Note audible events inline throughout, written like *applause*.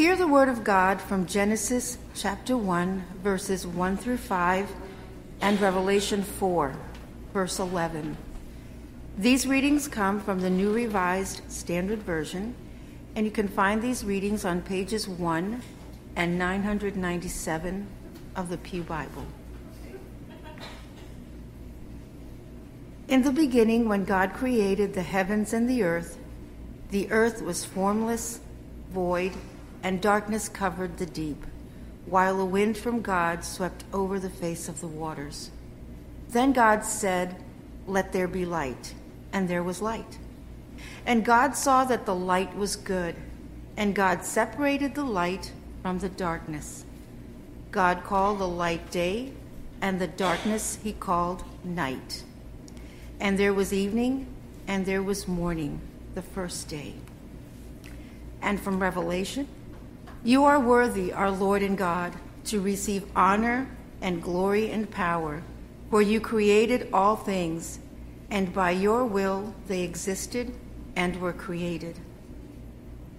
Hear the word of God from Genesis chapter 1, verses 1 through 5, and Revelation 4, verse 11. These readings come from the New Revised Standard Version, and you can find these readings on pages 1 and 997 of the Pew Bible. In the beginning, when God created the heavens and the earth, the earth was formless, void, and darkness covered the deep, while a wind from God swept over the face of the waters. Then God said, Let there be light, and there was light. And God saw that the light was good, and God separated the light from the darkness. God called the light day, and the darkness he called night. And there was evening, and there was morning, the first day. And from Revelation, you are worthy, our Lord and God, to receive honor and glory and power, for you created all things, and by your will they existed and were created.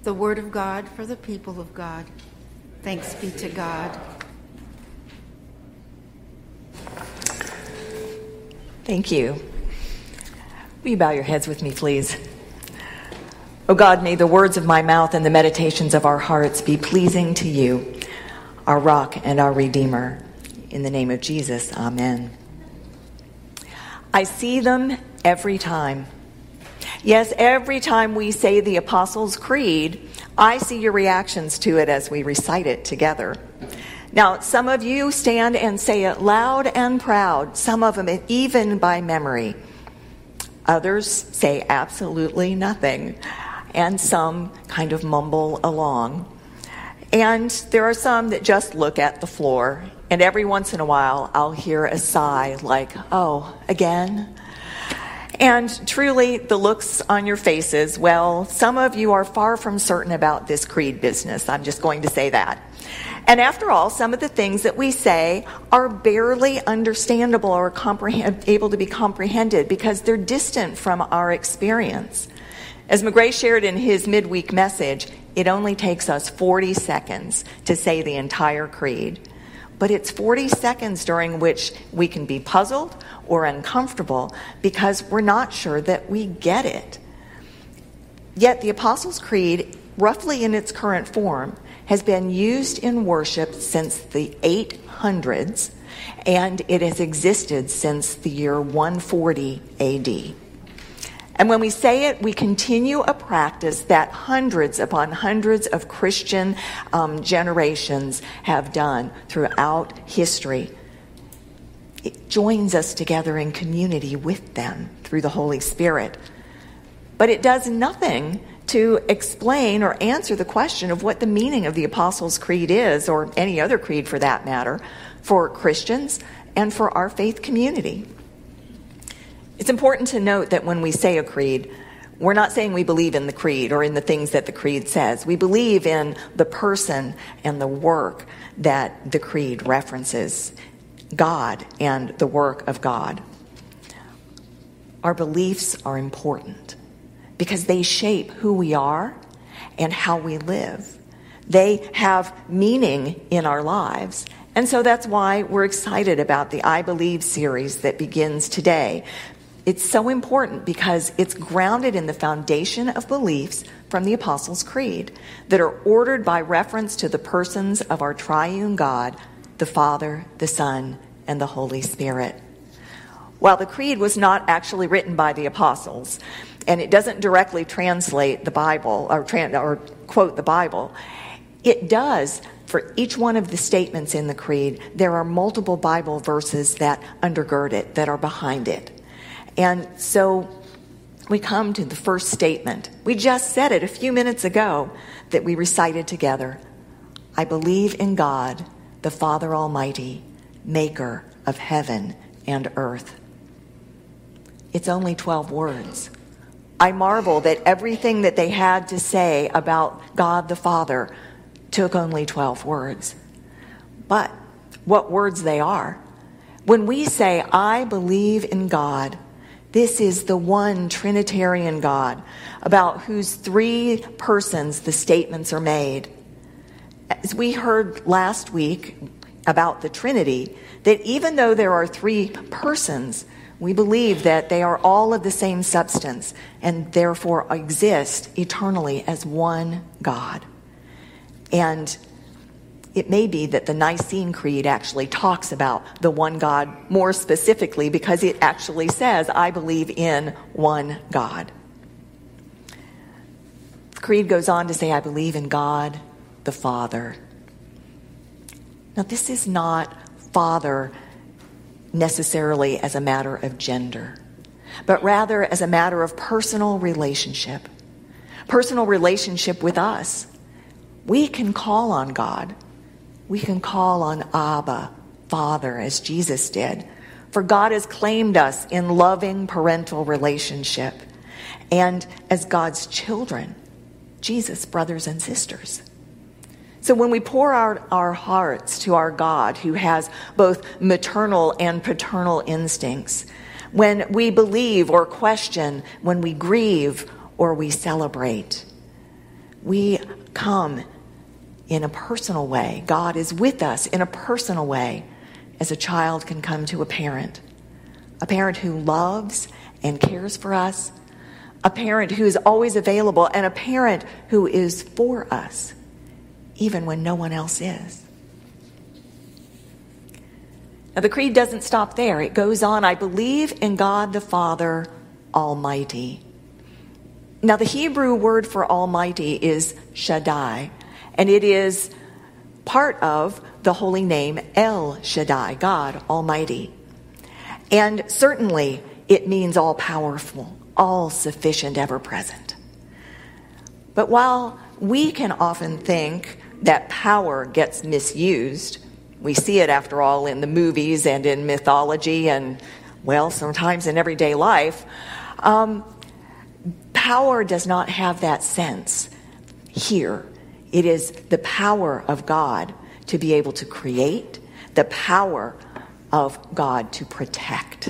The word of God for the people of God. Thanks be to God. Thank you. Will you bow your heads with me, please? O God, may the words of my mouth and the meditations of our hearts be pleasing to you, our rock and our redeemer. In the name of Jesus, amen. I see them every time. Yes, every time we say the Apostles' Creed, I see your reactions to it as we recite it together. Now, some of you stand and say it loud and proud, some of them even by memory. Others say absolutely nothing, and some kind of mumble along. And there are some that just look at the floor, and every once in a while I'll hear a sigh like, oh, again? And truly, the looks on your faces, well, some of you are far from certain about this creed business. I'm just going to say that. And after all, some of the things that we say are barely understandable or comprehend, able to be comprehended because they're distant from our experience. As McGray shared in his midweek message, it only takes us 40 seconds to say the entire creed. But it's 40 seconds during which we can be puzzled or uncomfortable because we're not sure that we get it. Yet the Apostles' Creed, roughly in its current form, has been used in worship since the 800s, and it has existed since the year 140 AD. And when we say it, we continue a practice that hundreds upon hundreds of Christian um, generations have done throughout history. It joins us together in community with them through the Holy Spirit. But it does nothing to explain or answer the question of what the meaning of the Apostles' Creed is, or any other creed for that matter, for Christians and for our faith community. It's important to note that when we say a creed, we're not saying we believe in the creed or in the things that the creed says. We believe in the person and the work that the creed references God and the work of God. Our beliefs are important because they shape who we are and how we live. They have meaning in our lives. And so that's why we're excited about the I Believe series that begins today. It's so important because it's grounded in the foundation of beliefs from the Apostles' Creed that are ordered by reference to the persons of our triune God, the Father, the Son, and the Holy Spirit. While the Creed was not actually written by the apostles, and it doesn't directly translate the Bible or, or quote the Bible, it does for each one of the statements in the Creed, there are multiple Bible verses that undergird it, that are behind it. And so we come to the first statement. We just said it a few minutes ago that we recited together I believe in God, the Father Almighty, maker of heaven and earth. It's only 12 words. I marvel that everything that they had to say about God the Father took only 12 words. But what words they are. When we say, I believe in God, this is the one Trinitarian God about whose three persons the statements are made. as we heard last week about the Trinity, that even though there are three persons, we believe that they are all of the same substance and therefore exist eternally as one God. And it may be that the Nicene Creed actually talks about the one God more specifically because it actually says, I believe in one God. The Creed goes on to say, I believe in God the Father. Now, this is not Father necessarily as a matter of gender, but rather as a matter of personal relationship. Personal relationship with us. We can call on God we can call on Abba, Father, as Jesus did. For God has claimed us in loving parental relationship and as God's children, Jesus' brothers and sisters. So when we pour out our hearts to our God, who has both maternal and paternal instincts, when we believe or question, when we grieve or we celebrate, we come in a personal way. God is with us in a personal way as a child can come to a parent. A parent who loves and cares for us, a parent who is always available, and a parent who is for us, even when no one else is. Now, the creed doesn't stop there. It goes on I believe in God the Father Almighty. Now, the Hebrew word for Almighty is Shaddai, and it is part of the holy name El Shaddai, God Almighty. And certainly it means all powerful, all sufficient, ever present. But while we can often think that power gets misused, we see it after all in the movies and in mythology and, well, sometimes in everyday life. Um, power does not have that sense here it is the power of God to be able to create, the power of God to protect,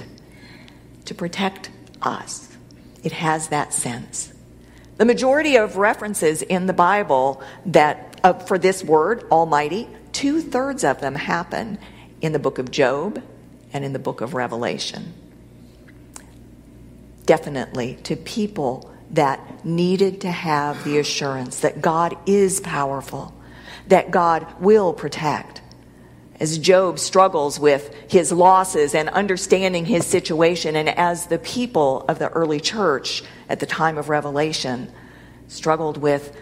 to protect us. It has that sense. The majority of references in the Bible that uh, for this word, Almighty, two thirds of them happen in the book of Job and in the book of Revelation. Definitely to people that needed to have the assurance that God is powerful, that God will protect. As Job struggles with his losses and understanding his situation, and as the people of the early church at the time of Revelation struggled with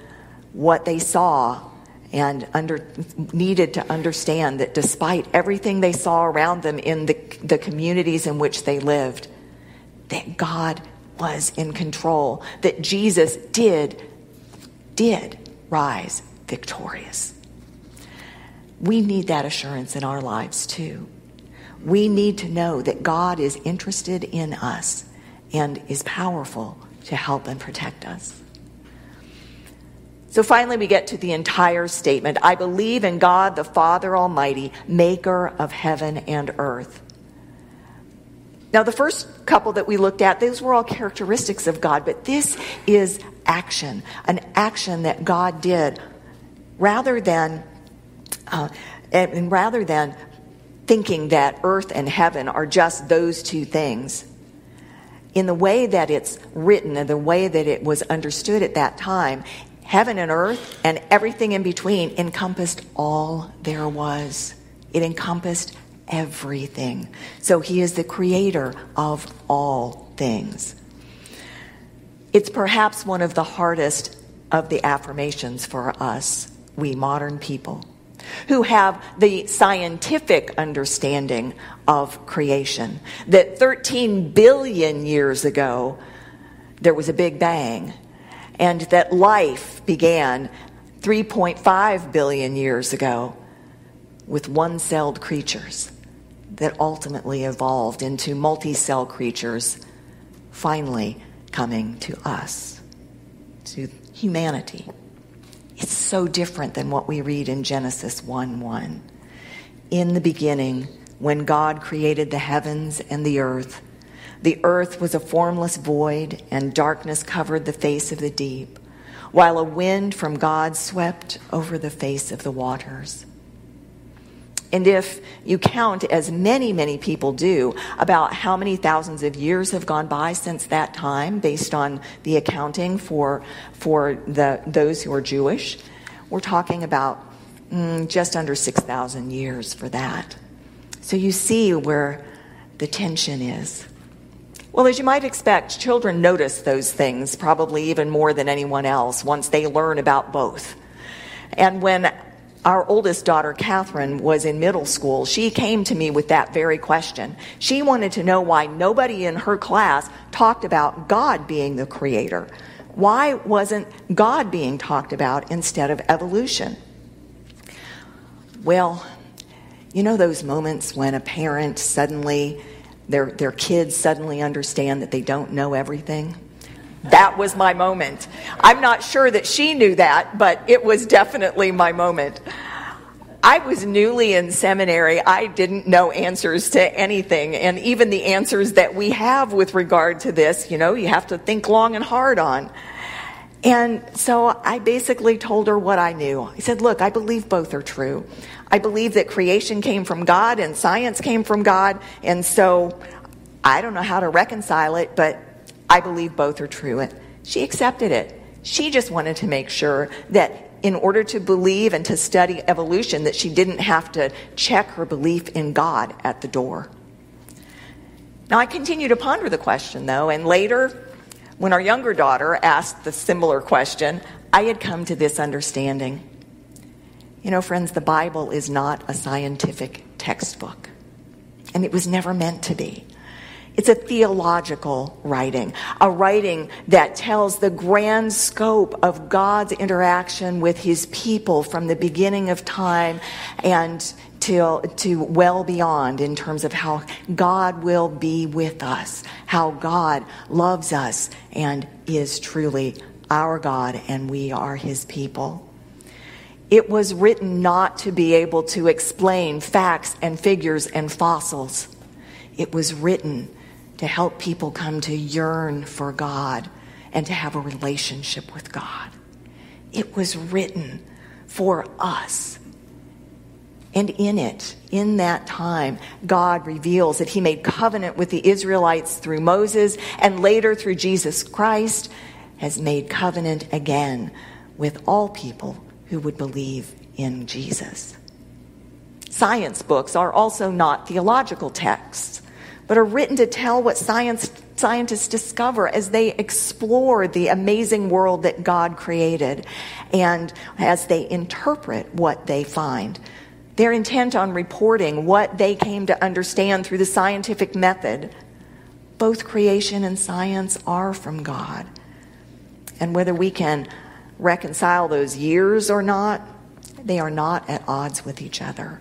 what they saw and under, needed to understand that despite everything they saw around them in the, the communities in which they lived, that God was in control, that Jesus did, did rise victorious. We need that assurance in our lives too. We need to know that God is interested in us and is powerful to help and protect us. So finally, we get to the entire statement I believe in God the Father Almighty, maker of heaven and earth. Now, the first couple that we looked at, those were all characteristics of God, but this is action, an action that God did rather than, uh, and rather than thinking that earth and heaven are just those two things. In the way that it's written and the way that it was understood at that time, heaven and earth and everything in between encompassed all there was. It encompassed everything. So he is the creator of all things. It's perhaps one of the hardest of the affirmations for us, we modern people, who have the scientific understanding of creation that 13 billion years ago there was a big bang and that life began 3.5 billion years ago with one celled creatures that ultimately evolved into multi cell creatures, finally coming to us, to humanity. It's so different than what we read in Genesis 1 1. In the beginning, when God created the heavens and the earth, the earth was a formless void, and darkness covered the face of the deep, while a wind from God swept over the face of the waters. And if you count, as many, many people do, about how many thousands of years have gone by since that time, based on the accounting for, for the, those who are Jewish, we're talking about mm, just under 6,000 years for that. So you see where the tension is. Well, as you might expect, children notice those things probably even more than anyone else once they learn about both. And when our oldest daughter, Catherine, was in middle school, she came to me with that very question. She wanted to know why nobody in her class talked about God being the creator. Why wasn't God being talked about instead of evolution? Well, you know those moments when a parent suddenly, their, their kids suddenly understand that they don't know everything? That was my moment. I'm not sure that she knew that, but it was definitely my moment. I was newly in seminary. I didn't know answers to anything. And even the answers that we have with regard to this, you know, you have to think long and hard on. And so I basically told her what I knew. I said, Look, I believe both are true. I believe that creation came from God and science came from God. And so I don't know how to reconcile it, but I believe both are true. And she accepted it. She just wanted to make sure that in order to believe and to study evolution, that she didn't have to check her belief in God at the door. Now, I continue to ponder the question, though, and later, when our younger daughter asked the similar question, I had come to this understanding. You know, friends, the Bible is not a scientific textbook, and it was never meant to be. It's a theological writing, a writing that tells the grand scope of God's interaction with his people from the beginning of time and till, to well beyond in terms of how God will be with us, how God loves us and is truly our God and we are his people. It was written not to be able to explain facts and figures and fossils. It was written to help people come to yearn for God and to have a relationship with God. It was written for us. And in it, in that time, God reveals that He made covenant with the Israelites through Moses and later through Jesus Christ, has made covenant again with all people who would believe in Jesus. Science books are also not theological texts but are written to tell what science, scientists discover as they explore the amazing world that God created and as they interpret what they find. They're intent on reporting what they came to understand through the scientific method. Both creation and science are from God. And whether we can reconcile those years or not, they are not at odds with each other.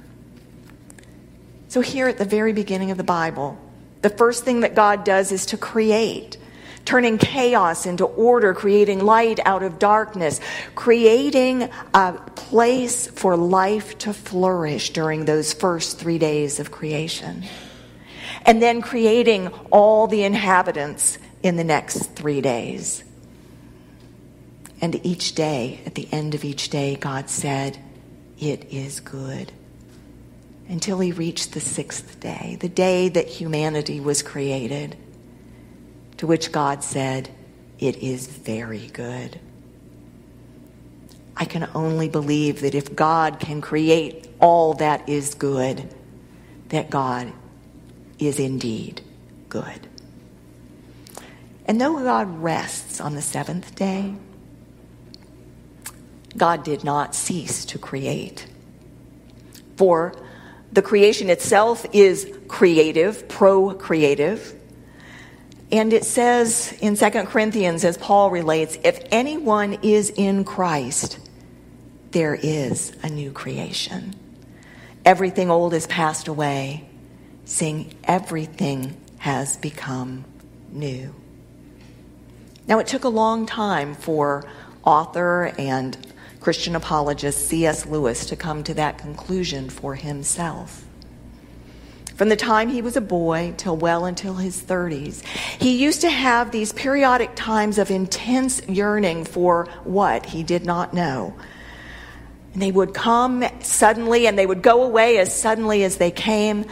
So, here at the very beginning of the Bible, the first thing that God does is to create, turning chaos into order, creating light out of darkness, creating a place for life to flourish during those first three days of creation. And then creating all the inhabitants in the next three days. And each day, at the end of each day, God said, It is good until he reached the sixth day, the day that humanity was created, to which God said, It is very good. I can only believe that if God can create all that is good, that God is indeed good. And though God rests on the seventh day, God did not cease to create. For the creation itself is creative, procreative. And it says in 2 Corinthians, as Paul relates, if anyone is in Christ, there is a new creation. Everything old is passed away, seeing everything has become new. Now, it took a long time for author and Christian apologist C.S. Lewis to come to that conclusion for himself. from the time he was a boy till well until his 30s. He used to have these periodic times of intense yearning for what he did not know. And they would come suddenly and they would go away as suddenly as they came.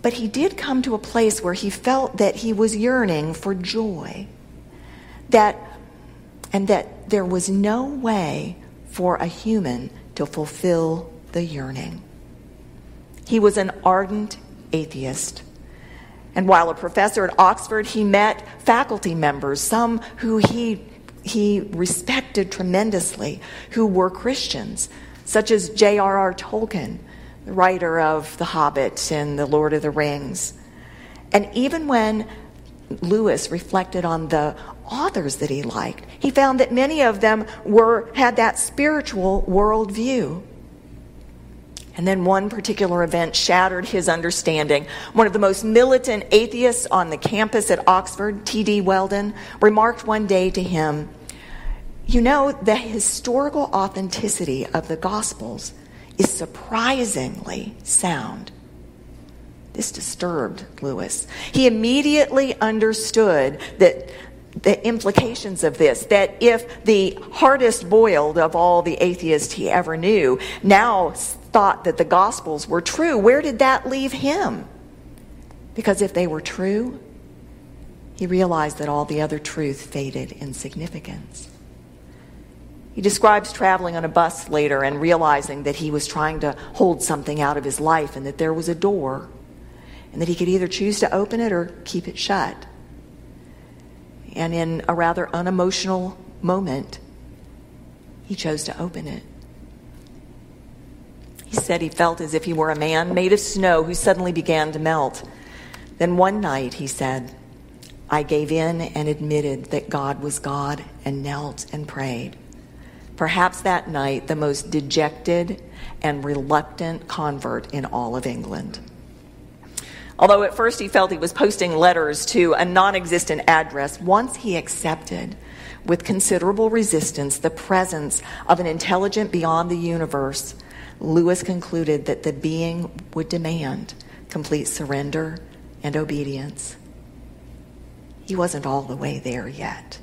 But he did come to a place where he felt that he was yearning for joy. That and that there was no way for a human to fulfill the yearning. He was an ardent atheist. And while a professor at Oxford, he met faculty members, some who he, he respected tremendously, who were Christians, such as J.R.R. Tolkien, the writer of The Hobbit and The Lord of the Rings. And even when Lewis reflected on the authors that he liked, he found that many of them were, had that spiritual worldview. And then one particular event shattered his understanding. One of the most militant atheists on the campus at Oxford, T.D. Weldon, remarked one day to him, You know, the historical authenticity of the Gospels is surprisingly sound. This disturbed Lewis. He immediately understood that the implications of this that if the hardest boiled of all the atheists he ever knew now thought that the Gospels were true, where did that leave him? Because if they were true, he realized that all the other truth faded in significance. He describes traveling on a bus later and realizing that he was trying to hold something out of his life and that there was a door and that he could either choose to open it or keep it shut. And in a rather unemotional moment, he chose to open it. He said he felt as if he were a man made of snow who suddenly began to melt. Then one night, he said, I gave in and admitted that God was God and knelt and prayed. Perhaps that night, the most dejected and reluctant convert in all of England. Although at first he felt he was posting letters to a non existent address, once he accepted with considerable resistance the presence of an intelligent beyond the universe Lewis concluded that the being would demand complete surrender and obedience. He wasn't all the way there yet.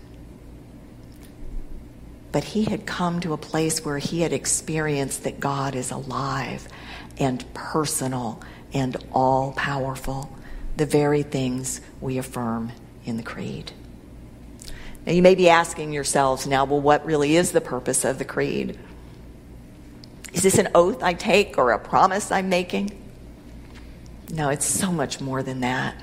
But he had come to a place where he had experienced that God is alive and personal and all powerful, the very things we affirm in the Creed. Now, you may be asking yourselves now, well, what really is the purpose of the Creed? Is this an oath I take or a promise I'm making? No, it's so much more than that.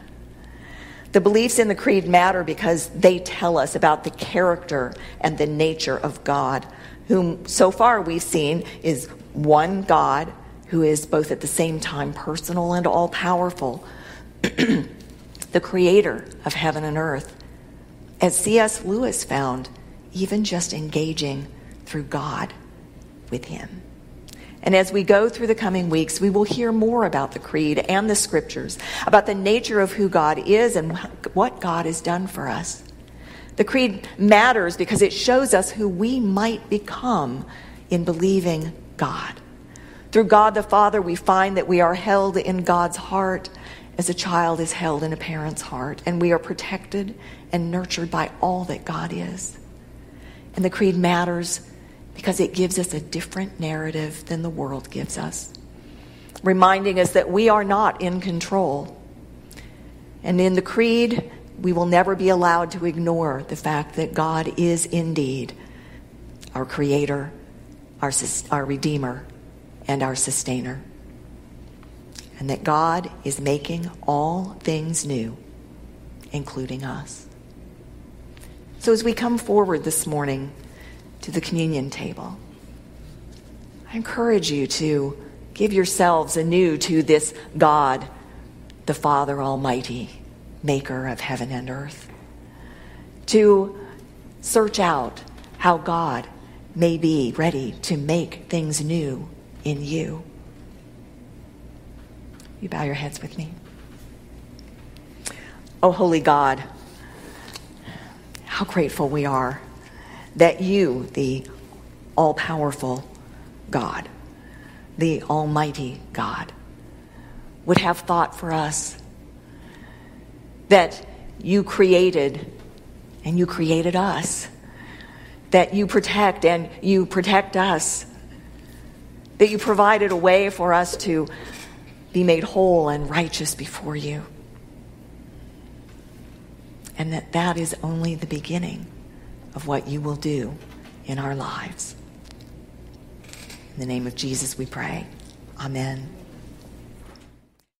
The beliefs in the creed matter because they tell us about the character and the nature of God, whom so far we've seen is one God who is both at the same time personal and all powerful, *clears throat* the creator of heaven and earth. As C.S. Lewis found, even just engaging through God with him. And as we go through the coming weeks, we will hear more about the Creed and the Scriptures, about the nature of who God is and what God has done for us. The Creed matters because it shows us who we might become in believing God. Through God the Father, we find that we are held in God's heart as a child is held in a parent's heart, and we are protected and nurtured by all that God is. And the Creed matters because it gives us a different narrative than the world gives us, reminding us that we are not in control. And in the Creed, we will never be allowed to ignore the fact that God is indeed our Creator, our, our Redeemer, and our Sustainer. And that God is making all things new, including us. So as we come forward this morning, to the communion table. I encourage you to give yourselves anew to this God, the Father Almighty, maker of heaven and earth. To search out how God may be ready to make things new in you. You bow your heads with me. Oh, holy God, how grateful we are that you, the all powerful God, the Almighty God, would have thought for us. That you created and you created us. That you protect and you protect us. That you provided a way for us to be made whole and righteous before you. And that that is only the beginning of what you will do in our lives. In the name of Jesus we pray. Amen.